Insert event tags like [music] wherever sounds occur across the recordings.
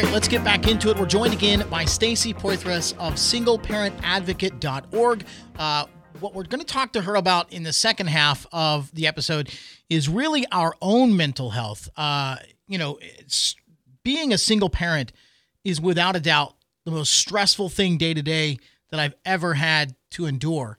Right, let's get back into it. We're joined again by Stacy Poythress of singleparentadvocate.org. Uh, what we're going to talk to her about in the second half of the episode is really our own mental health. Uh, you know, being a single parent is without a doubt the most stressful thing day to day that I've ever had to endure.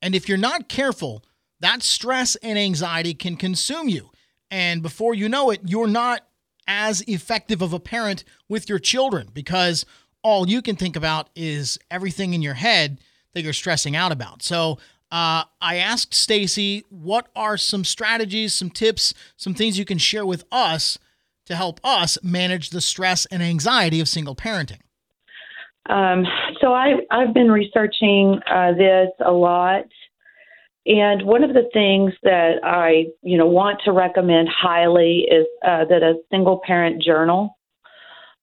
And if you're not careful, that stress and anxiety can consume you. And before you know it, you're not as effective of a parent with your children because all you can think about is everything in your head that you're stressing out about. So uh, I asked Stacy, what are some strategies, some tips, some things you can share with us to help us manage the stress and anxiety of single parenting? Um, so I, I've been researching uh, this a lot. And one of the things that I, you know, want to recommend highly is uh, that a single parent journal.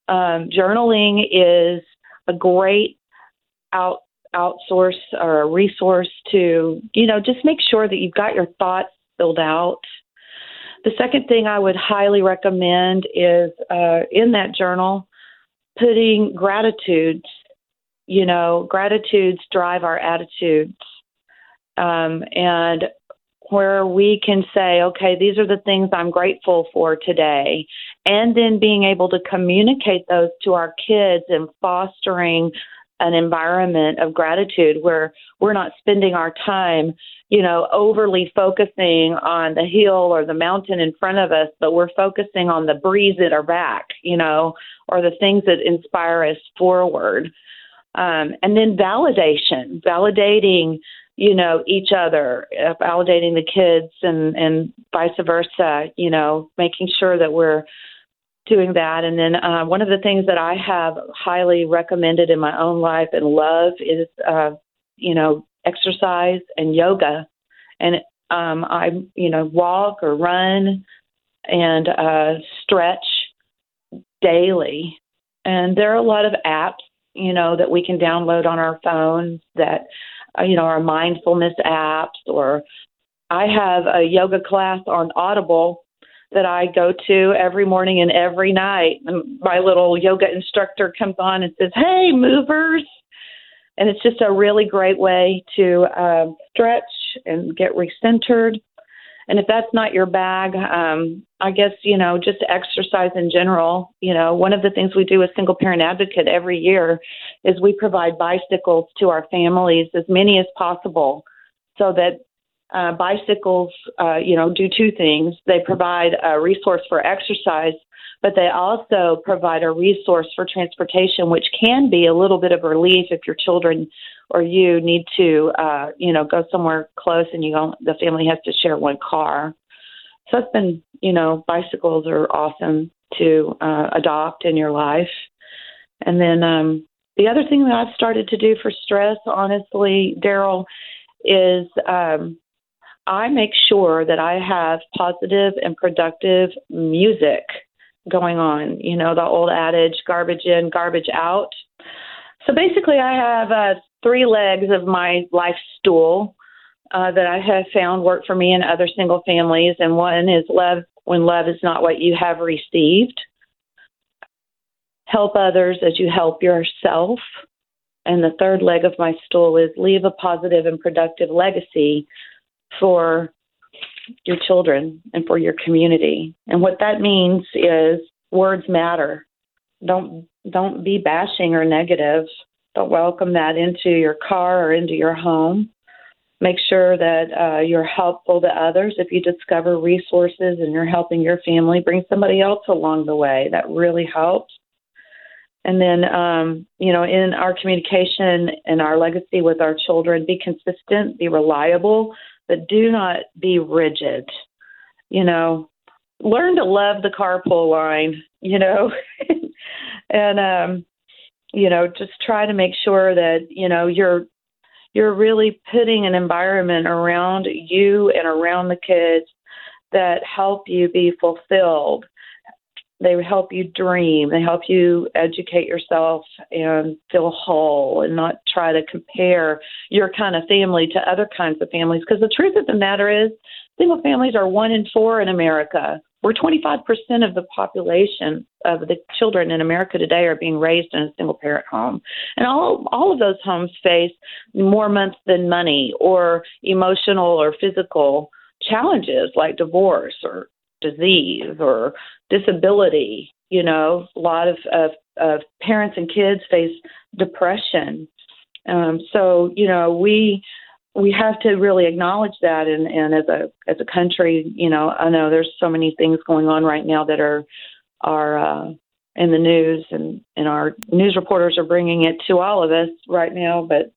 Um, journaling is a great out outsource or a resource to, you know, just make sure that you've got your thoughts filled out. The second thing I would highly recommend is uh, in that journal putting gratitudes. You know, gratitudes drive our attitudes um, and where we can say, okay, these are the things I'm grateful for today, and then being able to communicate those to our kids and fostering an environment of gratitude where we're not spending our time, you know, overly focusing on the hill or the mountain in front of us, but we're focusing on the breeze at our back, you know, or the things that inspire us forward. Um, and then validation, validating you know each other uh, validating the kids and and vice versa you know making sure that we're doing that. And then uh, one of the things that i have highly recommended in my own life and love is uh you know exercise and yoga. And um i you know walk or run and uh stretch daily. And there are a lot of apps you know that we can download on our phones that you know, our mindfulness apps, or I have a yoga class on Audible that I go to every morning and every night. And my little yoga instructor comes on and says, "Hey, movers," and it's just a really great way to uh, stretch and get recentered. And if that's not your bag, um, I guess, you know, just exercise in general. You know, one of the things we do as single parent advocate every year is we provide bicycles to our families, as many as possible, so that uh, bicycles, uh, you know, do two things. They provide a resource for exercise, but they also provide a resource for transportation, which can be a little bit of relief if your children or you need to, uh, you know, go somewhere close and you don't, the family has to share one car. So it's been, you know, bicycles are awesome to uh, adopt in your life. And then um, the other thing that I've started to do for stress, honestly, Daryl, is um, I make sure that I have positive and productive music going on. You know, the old adage garbage in, garbage out. So basically, I have uh, three legs of my life stool uh, that I have found work for me and other single families. And one is love when love is not what you have received. Help others as you help yourself. And the third leg of my stool is leave a positive and productive legacy for your children and for your community. And what that means is words matter. Don't don't be bashing or negative. Don't welcome that into your car or into your home. Make sure that uh, you're helpful to others. If you discover resources and you're helping your family, bring somebody else along the way. That really helps. And then, um, you know, in our communication and our legacy with our children, be consistent, be reliable, but do not be rigid. You know, learn to love the carpool line, you know, [laughs] and, um, you know, just try to make sure that, you know, you're, you're really putting an environment around you and around the kids that help you be fulfilled. They help you dream. They help you educate yourself and feel whole and not try to compare your kind of family to other kinds of families. Because the truth of the matter is, single families are one in four in America. We're 25% of the population of the children in America today are being raised in a single parent home. And all, all of those homes face more months than money or emotional or physical challenges like divorce or disease or disability. You know, a lot of, of, of parents and kids face depression. Um, so, you know, we we have to really acknowledge that and, and as a as a country, you know, I know there's so many things going on right now that are are uh, in the news and, and our news reporters are bringing it to all of us right now. But,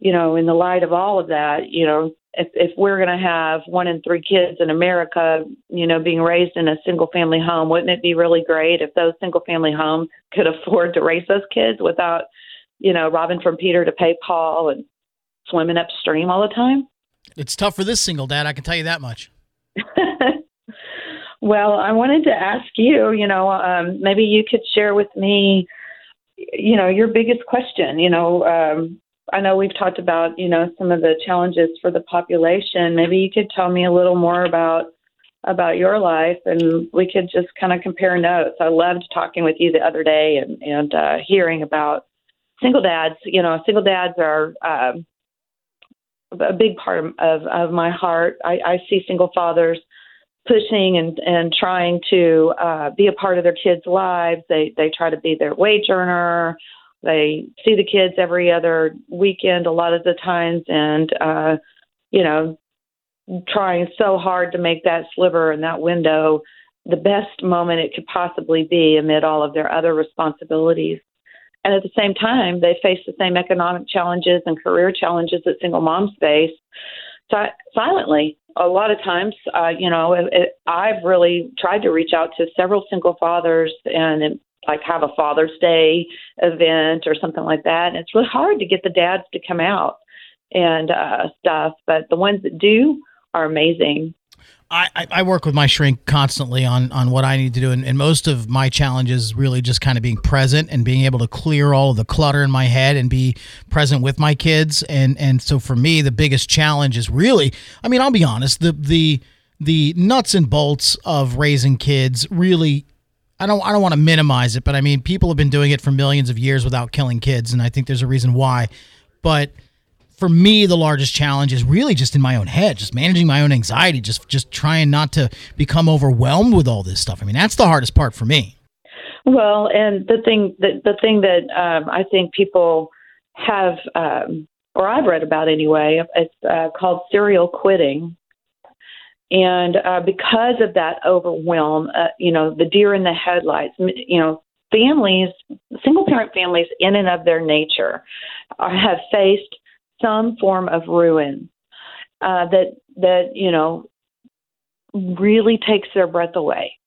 you know, in the light of all of that, you know, if, if we're going to have one in three kids in America, you know, being raised in a single family home, wouldn't it be really great if those single family homes could afford to raise those kids without, you know, robbing from Peter to pay Paul and swimming upstream all the time? It's tough for this single dad, I can tell you that much. [laughs] well, I wanted to ask you, you know, um, maybe you could share with me, you know, your biggest question. You know, um, I know we've talked about, you know, some of the challenges for the population. Maybe you could tell me a little more about about your life and we could just kind of compare notes. I loved talking with you the other day and and uh hearing about single dads. You know, single dads are um a big part of of, my heart. I, I see single fathers pushing and and trying to uh be a part of their kids' lives. They they try to be their wage earner they see the kids every other weekend a lot of the times and uh you know trying so hard to make that sliver and that window the best moment it could possibly be amid all of their other responsibilities. And at the same time they face the same economic challenges and career challenges that single moms face si- silently a lot of times uh you know it, it, i've really tried to reach out to several single fathers and like have a Father's Day event or something like that. And it's really hard to get the dads to come out and uh, stuff, but the ones that do are amazing. I, I work with my shrink constantly on on what I need to do, and, and most of my challenges really just kind of being present and being able to clear all of the clutter in my head and be present with my kids. And and so for me, the biggest challenge is really, I mean, I'll be honest, the the the nuts and bolts of raising kids really I don't I don't want to minimize it, but I mean people have been doing it for millions of years without killing kids, and I think there's a reason why. But for me, the largest challenge is really just in my own head, just managing my own anxiety, just just trying not to become overwhelmed with all this stuff. I mean, that's the hardest part for me. Well, and the thing that the thing that um, I think people have, um, or I've read about anyway, it's uh, called serial quitting, and uh, because of that overwhelm, uh, you know, the deer in the headlights, you know, families, single parent families in and of their nature are, have faced some form of ruin uh, that, that, you know, really takes their breath away.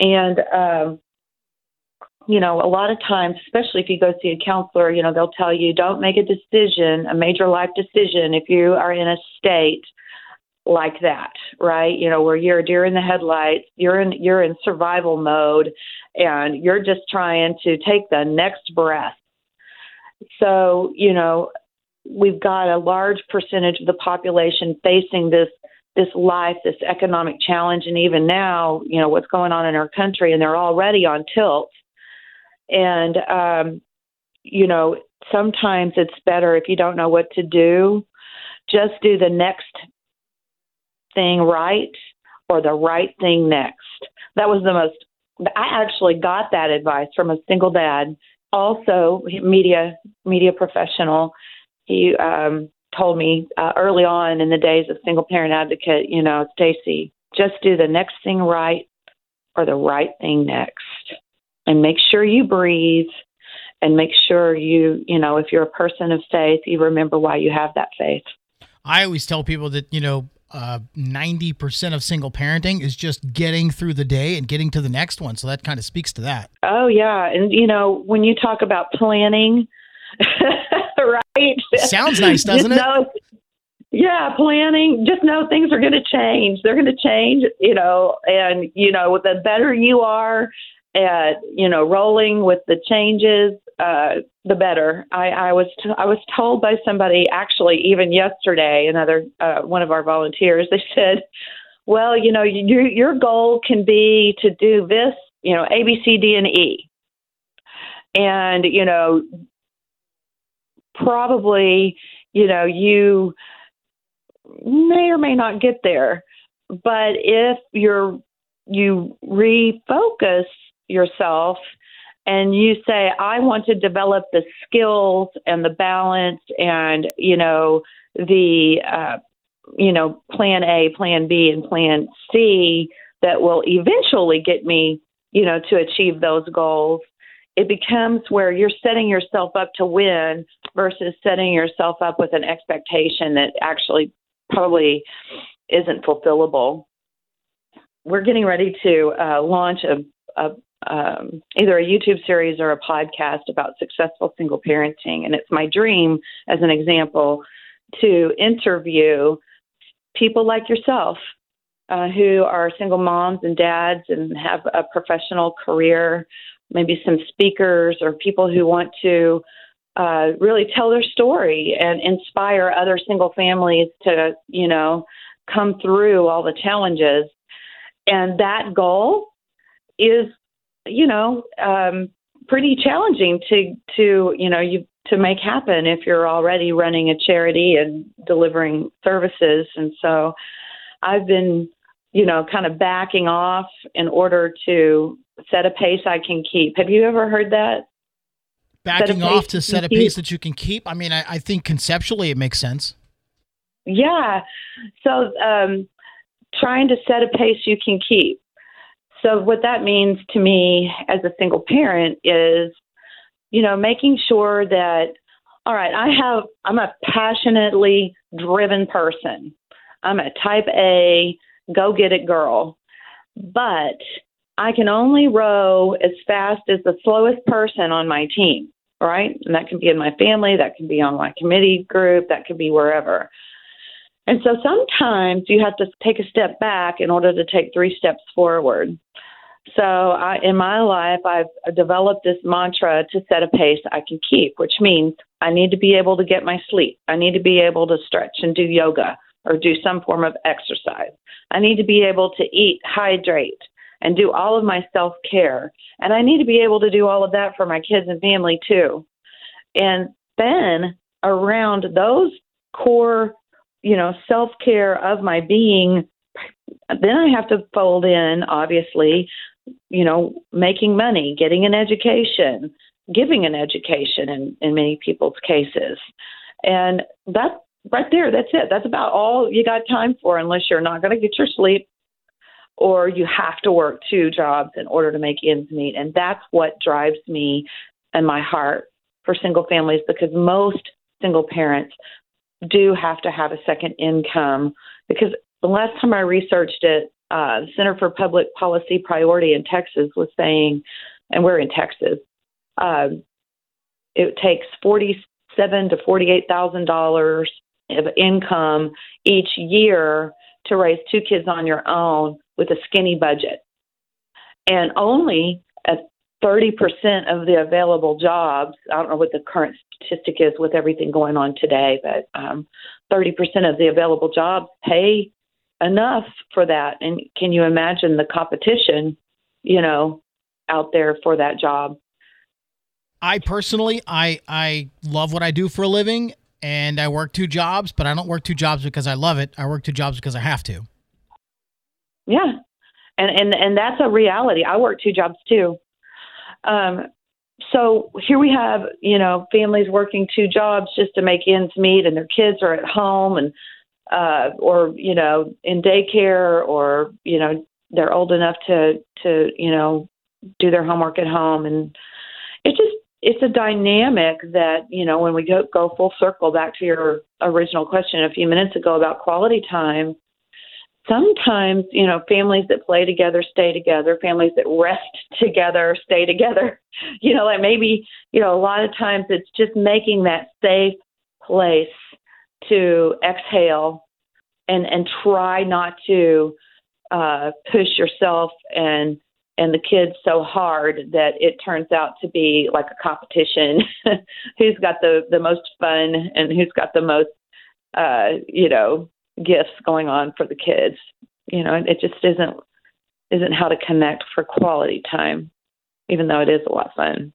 And, um, you know, a lot of times, especially if you go see a counselor, you know, they'll tell you don't make a decision, a major life decision, if you are in a state like that, right? You know, where you're deer in the headlights, you're in you're in survival mode and you're just trying to take the next breath. So, you know, we've got a large percentage of the population facing this this life, this economic challenge and even now, you know, what's going on in our country and they're already on tilt. And um you know, sometimes it's better if you don't know what to do, just do the next thing right or the right thing next. That was the most, I actually got that advice from a single dad, also media, media professional. He, um, told me uh, early on in the days of single parent advocate, you know, Stacy, just do the next thing right or the right thing next. And make sure you breathe and make sure you, you know, if you're a person of faith, you remember why you have that faith. I always tell people that, you know, uh, 90% of single parenting is just getting through the day and getting to the next one. So that kind of speaks to that. Oh, yeah. And, you know, when you talk about planning, [laughs] right? Sounds nice, doesn't it? Know, yeah, planning. Just know things are going to change. They're going to change, you know, and, you know, the better you are at, you know, rolling with the changes, uh, the better. I, I was t- I was told by somebody actually even yesterday, another uh, one of our volunteers. They [laughs] said, "Well, you know, your your goal can be to do this, you know, A, B, C, D, and E, and you know, probably, you know, you may or may not get there, but if you're you refocus yourself." And you say, I want to develop the skills and the balance and, you know, the, uh, you know, plan A, plan B, and plan C that will eventually get me, you know, to achieve those goals. It becomes where you're setting yourself up to win versus setting yourself up with an expectation that actually probably isn't fulfillable. We're getting ready to uh, launch a, a um, either a YouTube series or a podcast about successful single parenting. And it's my dream, as an example, to interview people like yourself uh, who are single moms and dads and have a professional career, maybe some speakers or people who want to uh, really tell their story and inspire other single families to, you know, come through all the challenges. And that goal is you know, um, pretty challenging to to you know you to make happen if you're already running a charity and delivering services. And so, I've been you know kind of backing off in order to set a pace I can keep. Have you ever heard that? Backing off to set a pace that you can keep. I mean, I, I think conceptually it makes sense. Yeah. So, um, trying to set a pace you can keep. So, what that means to me as a single parent is, you know, making sure that, all right, I have, I'm a passionately driven person. I'm a type A, go get it girl. But I can only row as fast as the slowest person on my team, right? And that can be in my family, that can be on my committee group, that could be wherever. And so sometimes you have to take a step back in order to take three steps forward. So I, in my life, I've developed this mantra to set a pace I can keep, which means I need to be able to get my sleep. I need to be able to stretch and do yoga or do some form of exercise. I need to be able to eat, hydrate, and do all of my self care. And I need to be able to do all of that for my kids and family too. And then around those core, you know, self care of my being, then I have to fold in, obviously, you know, making money, getting an education, giving an education in, in many people's cases. And that right there, that's it. That's about all you got time for unless you're not going to get your sleep or you have to work two jobs in order to make ends meet. And that's what drives me and my heart for single families because most single parents do have to have a second income because the last time I researched it, uh, Center for Public Policy Priority in Texas was saying, and we're in Texas, uh, it takes forty-seven to forty-eight thousand dollars of income each year to raise two kids on your own with a skinny budget, and only 30% of the available jobs, I don't know what the current statistic is with everything going on today, but um, 30% of the available jobs pay enough for that. And can you imagine the competition, you know, out there for that job? I personally, I I love what I do for a living, and I work two jobs, but I don't work two jobs because I love it. I work two jobs because I have to. Yeah, and and and that's a reality. I work two jobs too. Um, so here we have, you know, families working two jobs just to make ends meet, and their kids are at home, and uh, or you know in daycare or you know they're old enough to to you know do their homework at home. And it just it's a dynamic that you know when we go go full circle back to your original question a few minutes ago about quality time sometimes you know families that play together stay together families that rest [laughs] together stay together. [laughs] You know like maybe you know a lot of times it's just making that safe place to exhale and and try not to uh, push yourself and and the kids so hard that it turns out to be like a competition. [laughs] Who's got the the most fun and who's got the most uh you know gifts going on for the kids you know it just isn't isn't how to connect for quality time even though it is a lot of fun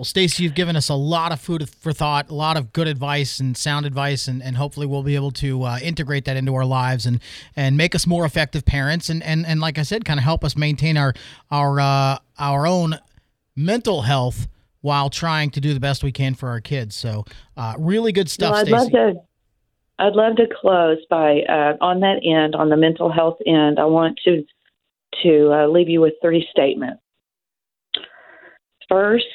well, Stacy, you've given us a lot of food for thought, a lot of good advice and sound advice, and, and hopefully we'll be able to uh, integrate that into our lives and and make us more effective parents, and and, and like I said, kind of help us maintain our our uh, our own mental health while trying to do the best we can for our kids. So, uh, really good stuff. Well, I'd love to. I'd love to close by uh, on that end, on the mental health end. I want to to uh, leave you with three statements. First,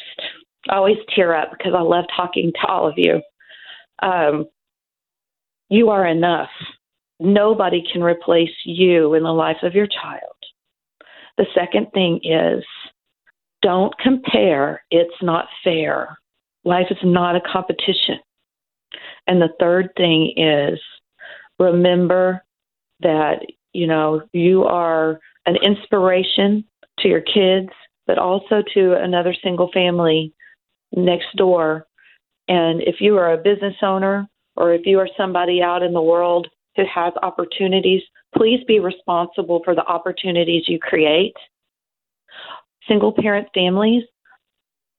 I always tear up because I love talking to all of you. Um, you are enough. Nobody can replace you in the life of your child. The second thing is don't compare. It's not fair. Life is not a competition. And the third thing is remember that, you know, you are an inspiration to your kids, but also to another single family next door. And if you are a business owner or if you are somebody out in the world who has opportunities, please be responsible for the opportunities you create. Single parent families,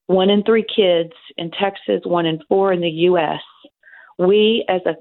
one in three kids in Texas, one in four in the U.S. We, as a,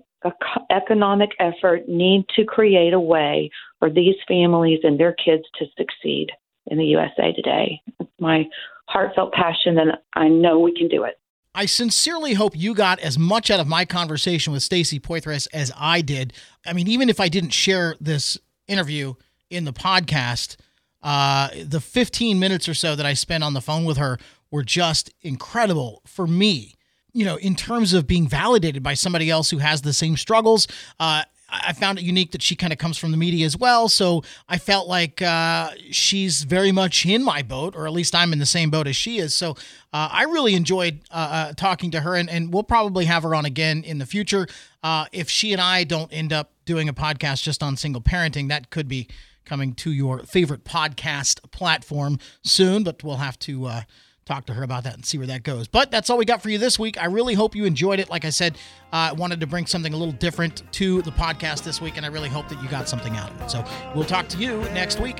economic effort, need to create a way for these families and their kids to succeed in the USA today. It's my heartfelt passion, and I know we can do it. I sincerely hope you got as much out of my conversation with Stacy Poythress as I did. I mean, even if I didn't share this interview in the podcast, uh, the 15 minutes or so that I spent on the phone with her were just incredible for me. You know, in terms of being validated by somebody else who has the same struggles, uh, I found it unique that she kind of comes from the media as well. So I felt like uh, she's very much in my boat, or at least I'm in the same boat as she is. So uh, I really enjoyed uh, uh talking to her, and, and, we'll probably have her on again in the future. Uh, if she and I don't end up doing a podcast just on single parenting, that could be coming to your favorite podcast platform soon, but we'll have to uh, talk to her about that and see where that goes. But that's all we got for you this week. I really hope you enjoyed it. Like I said, I uh, wanted to bring something a little different to the podcast this week, and I really hope that you got something out of it. So we'll talk to you next week.